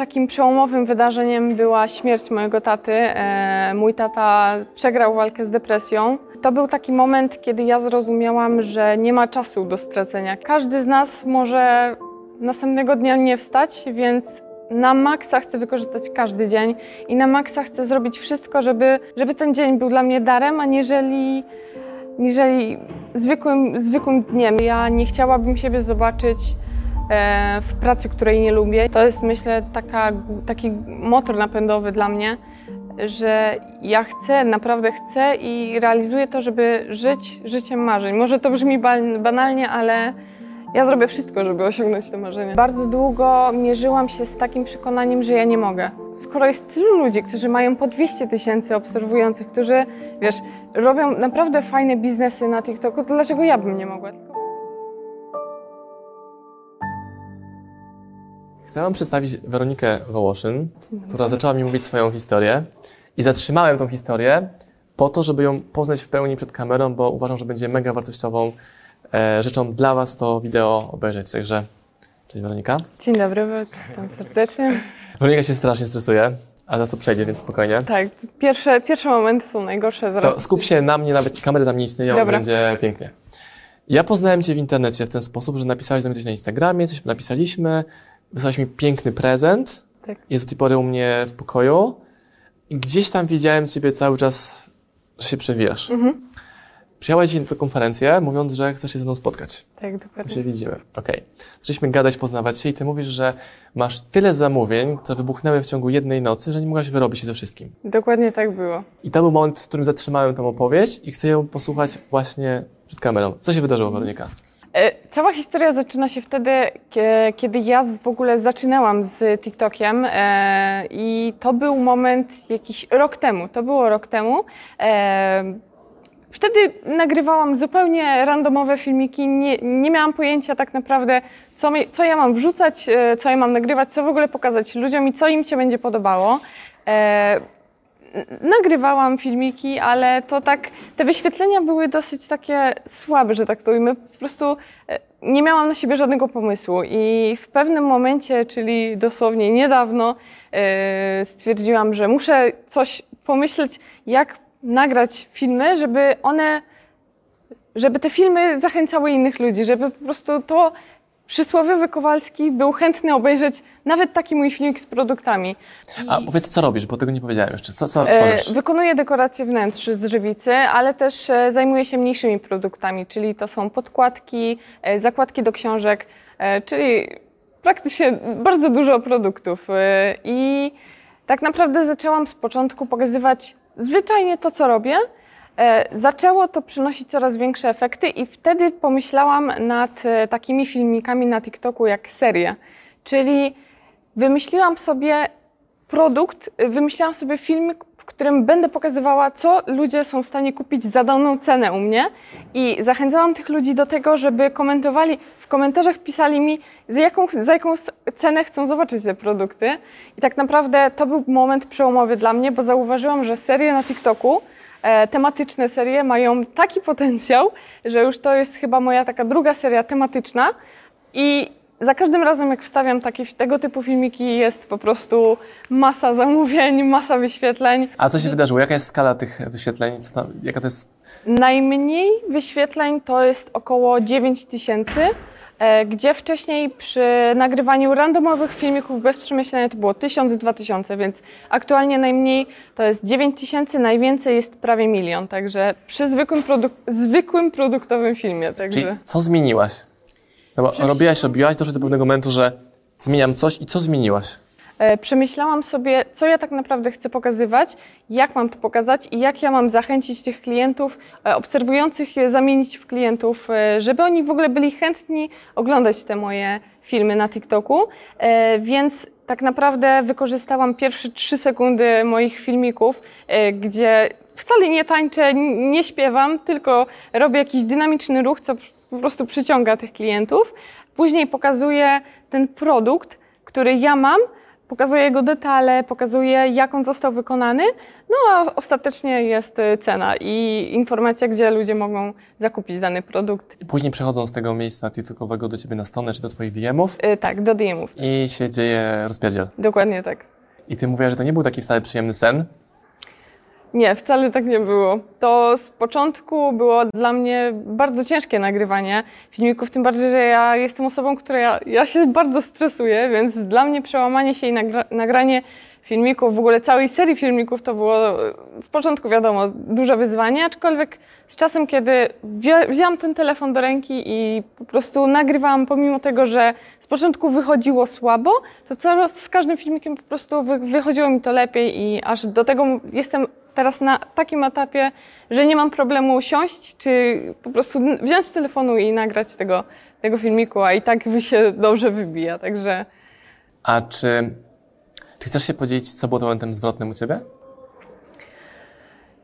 takim przełomowym wydarzeniem była śmierć mojego taty. E, mój tata przegrał walkę z depresją. To był taki moment, kiedy ja zrozumiałam, że nie ma czasu do stracenia. Każdy z nas może następnego dnia nie wstać, więc na maksa chcę wykorzystać każdy dzień i na maksa chcę zrobić wszystko, żeby, żeby ten dzień był dla mnie darem, aniżeli, aniżeli zwykłym, zwykłym dniem. Ja nie chciałabym siebie zobaczyć w pracy, której nie lubię. To jest myślę taka, taki motor napędowy dla mnie, że ja chcę, naprawdę chcę i realizuję to, żeby żyć życiem marzeń. Może to brzmi banalnie, ale ja zrobię wszystko, żeby osiągnąć te marzenia. Bardzo długo mierzyłam się z takim przekonaniem, że ja nie mogę. Skoro jest tylu ludzi, którzy mają po 200 tysięcy obserwujących, którzy, wiesz, robią naprawdę fajne biznesy na TikToku, to dlaczego ja bym nie mogła? Chcę Wam przedstawić Weronikę Wołoszyn, która zaczęła mi mówić swoją historię i zatrzymałem tą historię po to, żeby ją poznać w pełni przed kamerą, bo uważam, że będzie mega wartościową e, rzeczą dla Was to wideo obejrzeć. Także cześć Weronika. Dzień dobry, witam serdecznie. Weronika się strasznie stresuje, ale zaraz to przejdzie, więc spokojnie. Tak, pierwsze, pierwsze momenty są najgorsze. Zaraz. To skup się na mnie, nawet kamery tam nie istnieją, Dobra. będzie pięknie. Ja poznałem Cię w internecie w ten sposób, że napisałeś do mnie coś na Instagramie, coś napisaliśmy, wysłałeś mi piękny prezent. Tak. Jest do tej pory u mnie w pokoju. I gdzieś tam widziałem Ciebie cały czas, że się przewijasz. Mhm. Dzisiaj na tę konferencję, mówiąc, że chcesz się ze mną spotkać. Tak, dokładnie. się widzimy. Okej. Okay. Zaczęliśmy gadać, poznawać się i ty mówisz, że masz tyle zamówień, które wybuchnęły w ciągu jednej nocy, że nie mogłaś wyrobić się ze wszystkim. Dokładnie tak było. I to był moment, w którym zatrzymałem tę opowieść i chcę ją posłuchać właśnie przed kamerą. Co się wydarzyło, Weronika? E, cała historia zaczyna się wtedy, kiedy ja w ogóle zaczynałam z TikTokiem e, i to był moment jakiś rok temu. To było rok temu. E, wtedy nagrywałam zupełnie randomowe filmiki, nie, nie miałam pojęcia tak naprawdę, co, mi, co ja mam wrzucać, co ja mam nagrywać, co w ogóle pokazać ludziom i co im się będzie podobało nagrywałam filmiki, ale to tak, te wyświetlenia były dosyć takie słabe, że tak to ujmę. Po prostu e, nie miałam na siebie żadnego pomysłu i w pewnym momencie, czyli dosłownie niedawno, e, stwierdziłam, że muszę coś pomyśleć, jak nagrać filmy, żeby one, żeby te filmy zachęcały innych ludzi, żeby po prostu to przysłowiowy Kowalski był chętny obejrzeć nawet taki mój filmik z produktami. A powiedz, co robisz, bo tego nie powiedziałem jeszcze. Co, co e, tworzysz? Wykonuję dekoracje wnętrz z żywicy, ale też e, zajmuję się mniejszymi produktami, czyli to są podkładki, e, zakładki do książek, czyli praktycznie bardzo dużo produktów. I tak naprawdę zaczęłam z początku pokazywać zwyczajnie to, co robię, zaczęło to przynosić coraz większe efekty i wtedy pomyślałam nad e, takimi filmikami na TikToku jak serie. Czyli wymyśliłam sobie produkt, wymyśliłam sobie filmik, w którym będę pokazywała, co ludzie są w stanie kupić za daną cenę u mnie i zachęcałam tych ludzi do tego, żeby komentowali, w komentarzach pisali mi, za jaką, za jaką cenę chcą zobaczyć te produkty. I tak naprawdę to był moment przełomowy dla mnie, bo zauważyłam, że serie na TikToku E, tematyczne serie mają taki potencjał, że już to jest chyba moja taka druga seria tematyczna i za każdym razem, jak wstawiam takie, tego typu filmiki, jest po prostu masa zamówień, masa wyświetleń. A co się wydarzyło? Jaka jest skala tych wyświetleń? Co tam, jaka to jest? Najmniej wyświetleń to jest około 9 tysięcy. E, gdzie wcześniej przy nagrywaniu randomowych filmików bez przemyślenia to było 1000-2000, więc aktualnie najmniej to jest 9000, najwięcej jest prawie milion, także przy zwykłym, produk zwykłym produktowym filmie. Także... Czyli co zmieniłaś? No bo robiłaś, robiłaś, doszło do pewnego momentu, że zmieniam coś i co zmieniłaś? E, przemyślałam sobie, co ja tak naprawdę chcę pokazywać, jak mam to pokazać i jak ja mam zachęcić tych klientów, e, obserwujących je, zamienić w klientów, e, żeby oni w ogóle byli chętni oglądać te moje filmy na TikToku. Więc tak naprawdę wykorzystałam pierwsze trzy sekundy moich filmików, gdzie wcale nie tańczę, nie śpiewam, tylko robię jakiś dynamiczny ruch, co po prostu przyciąga tych klientów. Później pokazuję ten produkt, który ja mam, pokazuję jego detale, pokazuję jak on został wykonany, no a ostatecznie jest y, cena i informacja, gdzie ludzie mogą zakupić dany produkt. Później przechodzą z tego miejsca TikTokowego do ciebie na stronę czy do twoich DM-ów? Yy, tak, do DM-ów. I się dzieje rozpierdziel. Dokładnie tak. I ty mówiłaś, że to nie był taki wcale przyjemny sen? Nie, wcale tak nie było. To z początku było dla mnie bardzo ciężkie nagrywanie filmików, tym bardziej, że ja jestem osobą, która ja, ja się bardzo stresuję, więc dla mnie przełamanie się i nagra, nagranie filmików, w ogóle całej serii filmików to było z początku wiadomo duże wyzwanie, aczkolwiek z czasem, kiedy wzięłam ten telefon do ręki i po prostu nagrywałam, pomimo tego, że z początku wychodziło słabo, to coraz z każdym filmikiem po prostu wychodziło mi to lepiej i aż do tego jestem teraz na takim etapie, że nie mam problemu usiąść, czy po prostu wziąć telefonu i nagrać tego, tego filmiku, a i tak wy się dobrze wybija, także... A czy, czy chcesz się podzielić, co było momentem zwrotnym u Ciebie?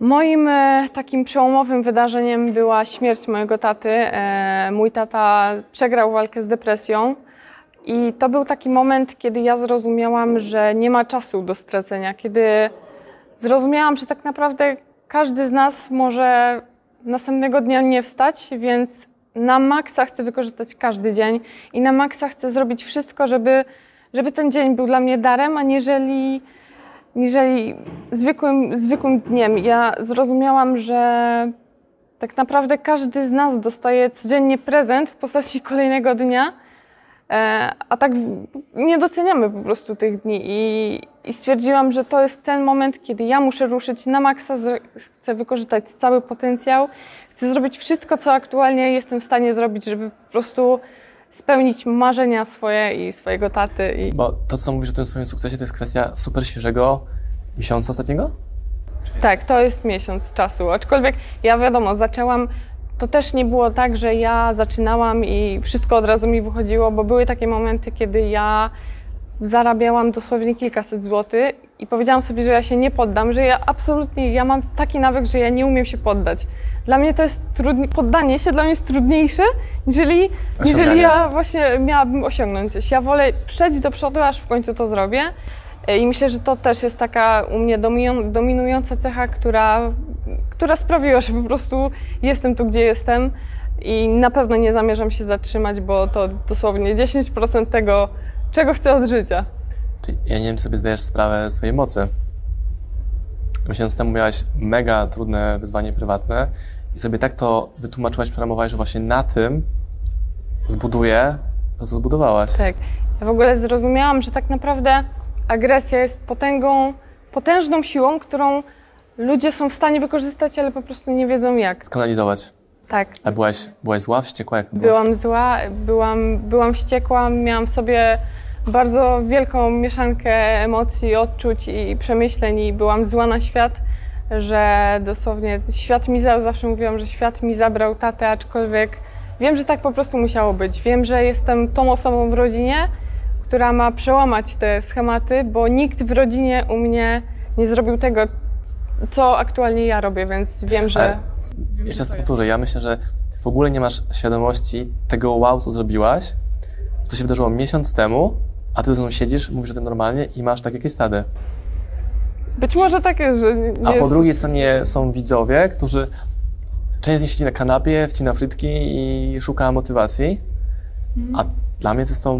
Moim e, takim przełomowym wydarzeniem była śmierć mojego taty. E, mój tata przegrał walkę z depresją i to był taki moment, kiedy ja zrozumiałam, że nie ma czasu do stracenia, kiedy zrozumiałam, że tak naprawdę każdy z nas może następnego dnia nie wstać, więc na maksa chcę wykorzystać każdy dzień i na maksa chcę zrobić wszystko, żeby, żeby ten dzień był dla mnie darem, a niżeli, zwykłym, zwykłym dniem. Ja zrozumiałam, że tak naprawdę każdy z nas dostaje codziennie prezent w postaci kolejnego dnia a tak nie doceniamy po prostu tych dni i, i, stwierdziłam, że to jest ten moment, kiedy ja muszę ruszyć na maksa, chcę wykorzystać cały potencjał, chcę zrobić wszystko, co aktualnie jestem w stanie zrobić, żeby po prostu spełnić marzenia swoje i swojego taty. I... Bo to, co mówisz o tym swoim sukcesie, to jest kwestia super świeżego miesiąca ostatniego? Tak, to jest miesiąc czasu. Aczkolwiek ja wiadomo, zaczęłam to też nie było tak, że ja zaczynałam i wszystko od razu mi wychodziło, bo były takie momenty, kiedy ja zarabiałam dosłownie kilkaset złotych i powiedziałam sobie, że ja się nie poddam, że ja absolutnie, ja mam taki nawyk, że ja nie umiem się poddać. Dla mnie to jest trudne, poddanie się dla mnie jest trudniejsze, niżeli, niżeli ja właśnie miałabym osiągnąć coś. Ja wolę przejść do przodu, aż w końcu to zrobię. I myślę, że to też jest taka u mnie dominująca cecha, która, która sprawiła, że po prostu jestem tu, gdzie jestem i na pewno nie zamierzam się zatrzymać, bo to dosłownie 10% tego, czego chcę od życia. Czyli ja nie wiem, czy sobie zdajesz sprawę swojej mocy. Miesiąc temu miałaś mega trudne wyzwanie prywatne i sobie tak to wytłumaczyłaś, przeramowałeś, że właśnie na tym zbuduję to, co zbudowałaś. Tak. Ja w ogóle zrozumiałam, że tak naprawdę agresja jest potęgą, potężną siłą, którą ludzie są w stanie wykorzystać, ale po prostu nie wiedzą jak. Skanalizować. Tak. A byłaś, byłaś zła, wściekła? Jak byłam byłaś? zła, byłam, byłam wściekła, miałam w sobie bardzo wielką mieszankę emocji, odczuć i przemyśleń i byłam zła na świat, że dosłownie świat mi zabrał, zawsze mówiłam, że świat mi zabrał tatę, aczkolwiek wiem, że tak po prostu musiało być. Wiem, że jestem tą osobą w rodzinie, która ma przełamać te schematy, bo nikt w rodzinie u mnie nie zrobił tego, co aktualnie ja robię, więc wiem, że. Ale jeszcze raz powtórzę, ja myślę, że w ogóle nie masz świadomości tego wow, co zrobiłaś. To się wydarzyło miesiąc temu, a ty ze mną siedzisz, mówisz o tym normalnie i masz tak jakieś stady. Być może tak jest, że. Nie a po drugiej stronie są widzowie, którzy. Część z nich siedzi na kanapie, wcina frytki i szuka motywacji. A dla mnie to jest to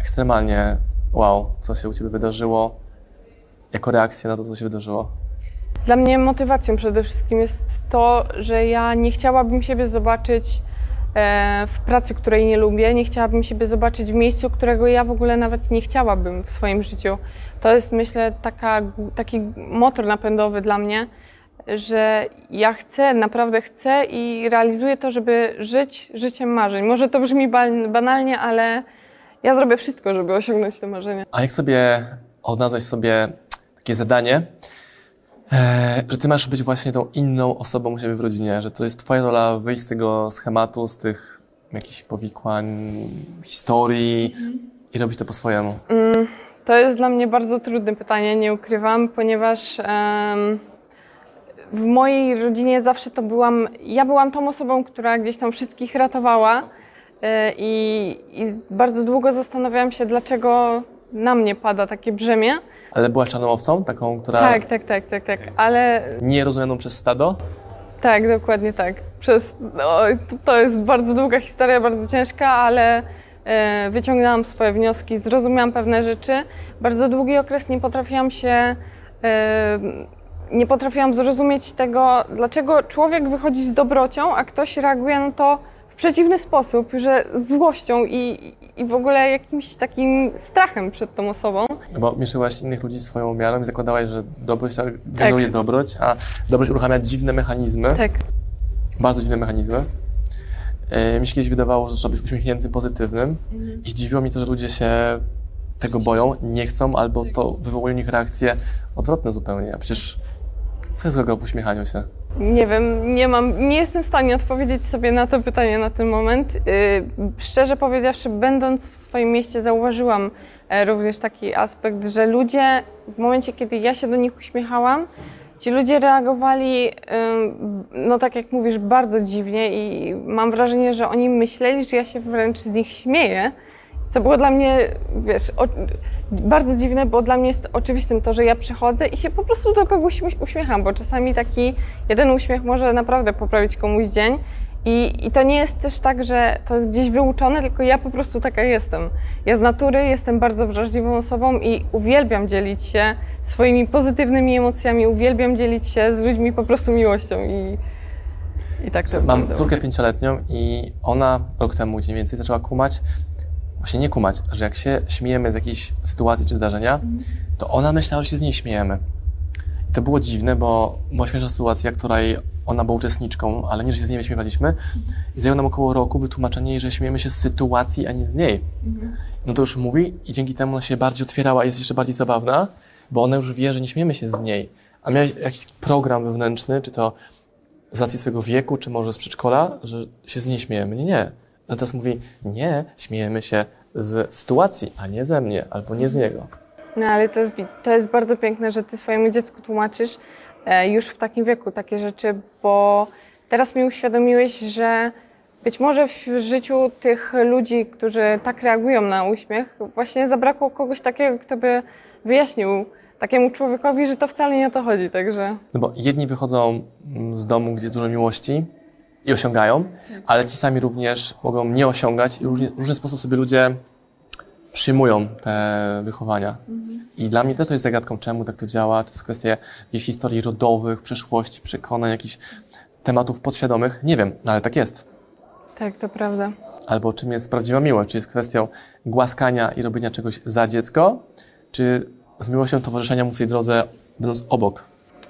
ekstremalnie wow, co się u Ciebie wydarzyło, jako reakcja na to, co się wydarzyło. Dla mnie motywacją przede wszystkim jest to, że ja nie chciałabym siebie zobaczyć e, w pracy, której nie lubię, nie chciałabym siebie zobaczyć w miejscu, którego ja w ogóle nawet nie chciałabym w swoim życiu. To jest, myślę, taka, taki motor napędowy dla mnie, że ja chcę, naprawdę chcę i realizuję to, żeby żyć życiem marzeń. Może to brzmi banalnie, ale ja zrobię wszystko, żeby osiągnąć te marzenia. A jak sobie odnalazłeś sobie takie zadanie, że ty masz być właśnie tą inną osobą u siebie w rodzinie, że to jest twoja rola wyjść z tego schematu, z tych jakichś powikłań, historii mm. i robić to po swojemu? Mm, to jest dla mnie bardzo trudne pytanie, nie ukrywam, ponieważ... Um, w mojej rodzinie zawsze to byłam, ja byłam tą osobą, która gdzieś tam wszystkich ratowała e, i, i bardzo długo zastanawiałam się, dlaczego, na mnie pada takie brzemię. Ale byłaś czarnołowcą, taką, która... Tak, tak, tak, tak, tak, ale... Nie rozumianą przez stado? Tak, dokładnie tak. Przez, no, to jest bardzo długa historia, bardzo ciężka, ale e, wyciągnęłam swoje wnioski, zrozumiałam pewne rzeczy. Bardzo długi okres nie potrafiłam się... E, nie potrafiłam zrozumieć tego, dlaczego człowiek wychodzi z dobrocią, a ktoś reaguje na to w przeciwny sposób, że złością i, i w ogóle jakimś takim strachem przed tą osobą. No bo mieszyłaś innych ludzi swoją miarą i zakładałaś, że dobroć tak generuje tak. dobroć, a dobroć uruchamia dziwne mechanizmy. Tak. Bardzo dziwne mechanizmy. E, mi się kiedyś wydawało, że trzeba być uśmiechniętym, pozytywnym mhm. i zdziwiło mi to, że ludzie się tego boją, nie chcą, albo to wywołuje u nich reakcje odwrotne zupełnie. A przecież co jest złego w uśmiechaniu się? Nie wiem, nie mam, nie jestem w stanie odpowiedzieć sobie na to pytanie na ten moment. Yy, szczerze powiedziawszy, będąc w swoim mieście, zauważyłam e, również taki aspekt, że ludzie w momencie, kiedy ja się do nich uśmiechałam, ci ludzie reagowali, no tak jak mówisz, bardzo dziwnie i mam wrażenie, że oni myśleli, że ja się wręcz z nich śmieję, co było dla mnie, wiesz, o, bardzo dziwne, bo dla mnie jest oczywistym to, że ja przychodzę i się po prostu do kogoś uśmiecham, bo czasami taki jeden uśmiech może naprawdę poprawić komuś dzień. I, I to nie jest też tak, że to jest gdzieś wyuczone, tylko ja po prostu taka jestem. Ja z natury jestem bardzo wrażliwą osobą i uwielbiam dzielić się swoimi pozytywnymi emocjami, uwielbiam dzielić się z ludźmi po prostu miłością i, i tak to Mam córkę pięcioletnią i ona rok temu mniej więcej zaczęła kumać, właśnie nie kumać, że jak się śmiejemy z jakiejś sytuacji czy zdarzenia, to ona myślała, że się z niej śmiejemy. I to było dziwne, bo była śmieszna sytuacja, której ona była uczestniczką, ale nie, że się z niej śmiewaliśmy. I zajęło nam około roku wytłumaczenie jej, że śmiejemy się z sytuacji, a nie z niej. No to już mówi i dzięki temu ona się bardziej otwierała, jest jeszcze bardziej zabawna, bo ona już wie, że nie śmiejemy się z niej. A miałeś jakiś program wewnętrzny, czy to z racji swojego wieku, czy może z przedszkola, że się z niej śmiejemy. Nie, nie. Natomiast mówi, nie, śmiejemy się z sytuacji, a nie ze mnie, albo nie z niego. No ale to jest, to jest bardzo piękne, że ty swojemu dziecku tłumaczysz e, już w takim wieku takie rzeczy, bo teraz mi uświadomiłeś, że być może w życiu tych ludzi, którzy tak reagują na uśmiech, właśnie zabrakło kogoś takiego, kto by wyjaśnił takiemu człowiekowi, że to wcale nie o to chodzi, także... No bo jedni wychodzą z domu, gdzie dużo miłości, i osiągają, ale ci sami również mogą nie osiągać i w różny sposób sobie ludzie przyjmują te wychowania. Mhm. I dla mnie też to jest zagadką, czemu tak to działa, czy to jest kwestia jakichś historii rodowych, przeszłości, przekonań, jakichś tematów podświadomych. Nie wiem, no ale tak jest. Tak, to prawda. Albo czym jest prawdziwa miłość, czy jest kwestią głaskania i robienia czegoś za dziecko, czy z miłością towarzyszenia mu w tej drodze, będąc obok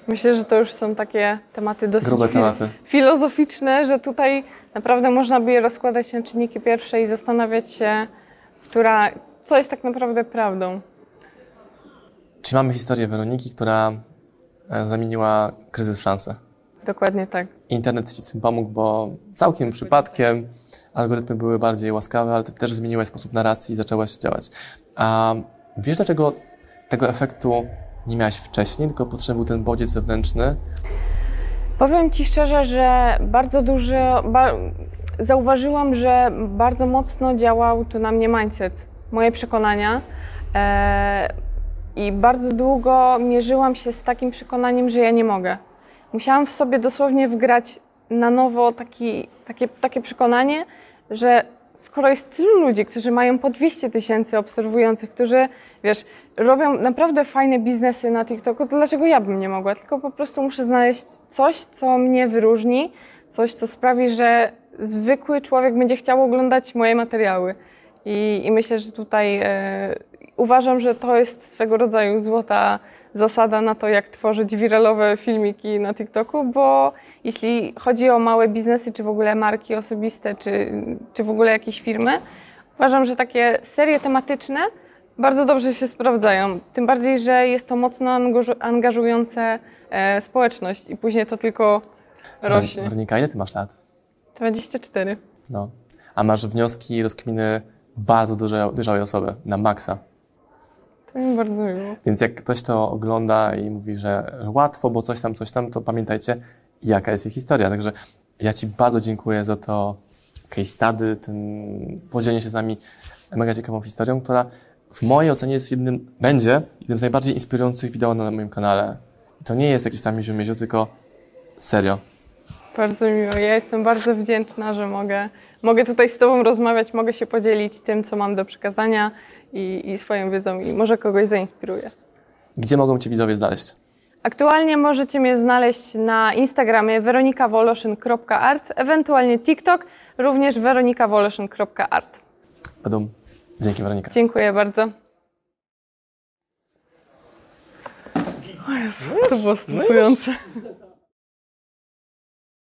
Myślę, że to już są takie tematy dosyć Grube tematy. filozoficzne, że tutaj naprawdę można by je rozkładać na czynniki pierwsze i zastanawiać się, która, co jest tak naprawdę prawdą. Czy mamy historię Weroniki, która e, zamieniła kryzys w szansę? Dokładnie tak. Internet Ci w tym pomógł, bo całkiem przypadkiem algorytmy były bardziej łaskawe, ale Ty też zmieniłaś sposób narracji i zaczęłaś działać. A wiesz, dlaczego tego efektu nie miałaś wcześniej, tylko potrzebny był ten bodziec zewnętrzny? Powiem Ci szczerze, że bardzo duży, ba, zauważyłam, że bardzo mocno działał tu na mnie mindset, moje przekonania. E, I bardzo długo mierzyłam się z takim przekonaniem, że ja nie mogę. Musiałam w sobie dosłownie wgrać na nowo taki, takie, takie przekonanie, że skoro jest tylu ludzi, którzy mają po 200 tysięcy obserwujących, którzy, wiesz, robią naprawdę fajne biznesy na TikToku, to dlaczego ja bym nie mogła? Tylko po prostu muszę znaleźć coś, co mnie wyróżni, coś, co sprawi, że zwykły człowiek będzie chciał oglądać moje materiały. I, i myślę, że tutaj e, uważam, że to jest swego rodzaju złota zasada na to, jak tworzyć wiralowe filmiki na TikToku, bo jeśli chodzi o małe biznesy, czy w ogóle marki osobiste, czy, czy w ogóle jakieś firmy, uważam, że takie serie tematyczne bardzo dobrze się sprawdzają. Tym bardziej, że jest to mocno angażujące e, społeczność i później to tylko rośnie. Weronika, ile ty masz lat? 24. No. A masz wnioski, rozkminy bardzo duże, dojrzałej osoby, na maksa. Mi bardzo miło. Więc jak ktoś to ogląda i mówi, że łatwo, bo coś tam, coś tam, to pamiętajcie, jaka jest ich historia. Także ja Ci bardzo dziękuję za to case study, ten podzielenie się z nami mega ciekawą historią, która w mojej ocenie jest jednym, będzie jednym z najbardziej inspirujących wideo na moim kanale. I to nie jest jakiś tam miziu tylko serio. Bardzo miło. Ja jestem bardzo wdzięczna, że mogę, mogę tutaj z Tobą rozmawiać, mogę się podzielić tym, co mam do przekazania i, i swoją wiedzą i może kogoś zainspiruję. Gdzie mogą Cię widzowie znaleźć? Aktualnie możecie mnie znaleźć na Instagramie weronikawoloszyn.art, ewentualnie TikTok, również weronikawoloszyn.art. Badum. Dzięki Weronika. Dziękuję bardzo. O Jezu, to było stresujące.